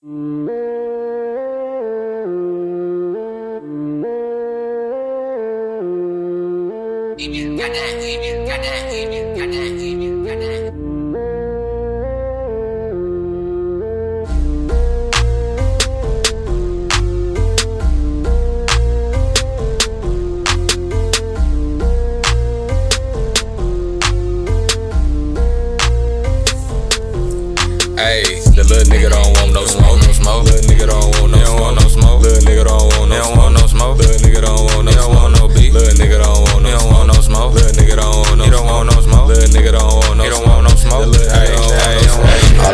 Hey, the little nigga don't want no smoke, smoke. Little nigga don't want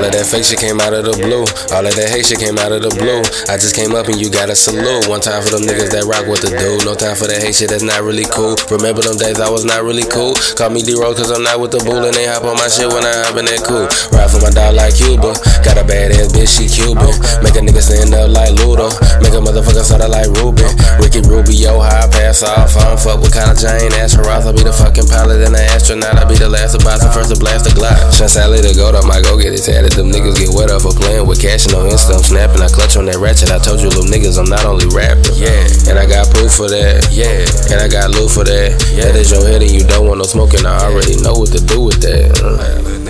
All of that fake shit came out of the blue. All of that hate shit came out of the blue. I just came up and you got a salute. One time for them niggas that rock with the dude. No time for that hate shit that's not really cool. Remember them days I was not really cool. Call me D-Roll cause I'm not with the bull and they hop on my shit when I hop in that cool. Ride for my dog like Cuba. Got a bad ass bitch, she Cuban. Make a nigga stand up like Ludo. Make a motherfucker sound like Ruben. Ricky Rubio, high pass off. I don't fuck with kind of Jane. Off. I be the fucking pilot and the astronaut. I be the last to boss and first to blast the Glock. Sean Sally to go up, I go get it tatted. Them niggas get wet up for playing with cash and no Insta. I'm snapping. I clutch on that ratchet. I told you, little niggas, I'm not only rapping. Yeah. And I got proof for that. Yeah. And I got loot for that. Yeah. That is your head and you don't want no smoking. I already know what to do with that.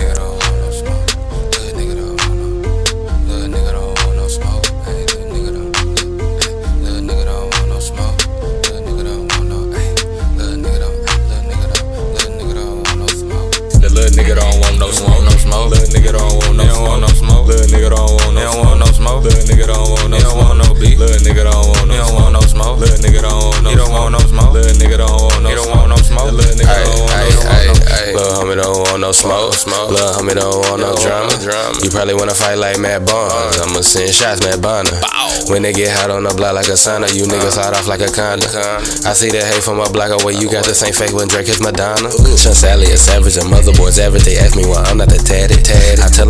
Nigga don't want no smoke. No smoke. Little nigga don't want no smoke. Little nigga don't want smoke. smoke. Lil' homie don't want no drama. drama. You probably wanna fight like Matt Barnes. I'ma send shots, Matt Bonner. When they get hot on the block like a sauna, you niggas hot off like a condom. I see that hate from a block away. You got the same fake when Drake is Madonna. Sean Sally is savage and motherboards average. They ask me why I'm not the tatted. I tell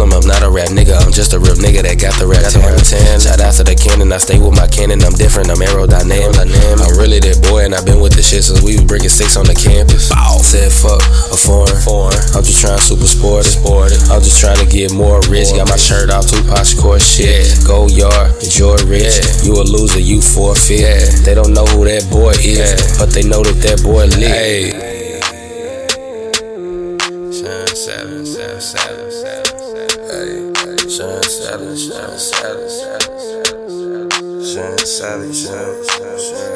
just a real nigga that got the rap. Tan. Shout out to the cannon. I stay with my cannon. I'm different. I'm aerodynamic. I'm really that boy and I've been with the shit since we was breaking six on the campus. Said fuck a foreign. foreign. I'm just trying super sport it. I'm just trying to get more rich. Got my shirt off, Tupac Shakur shit. Go yard, enjoy rich. You a loser, you forfeit. They don't know who that boy is, but they know that that boy lit. Hey. Sean Savage, Savage, Savage, Savage, Hey, Sean Savage, Sean Savage, Sean Savage, Sean Savage, Sean Savage.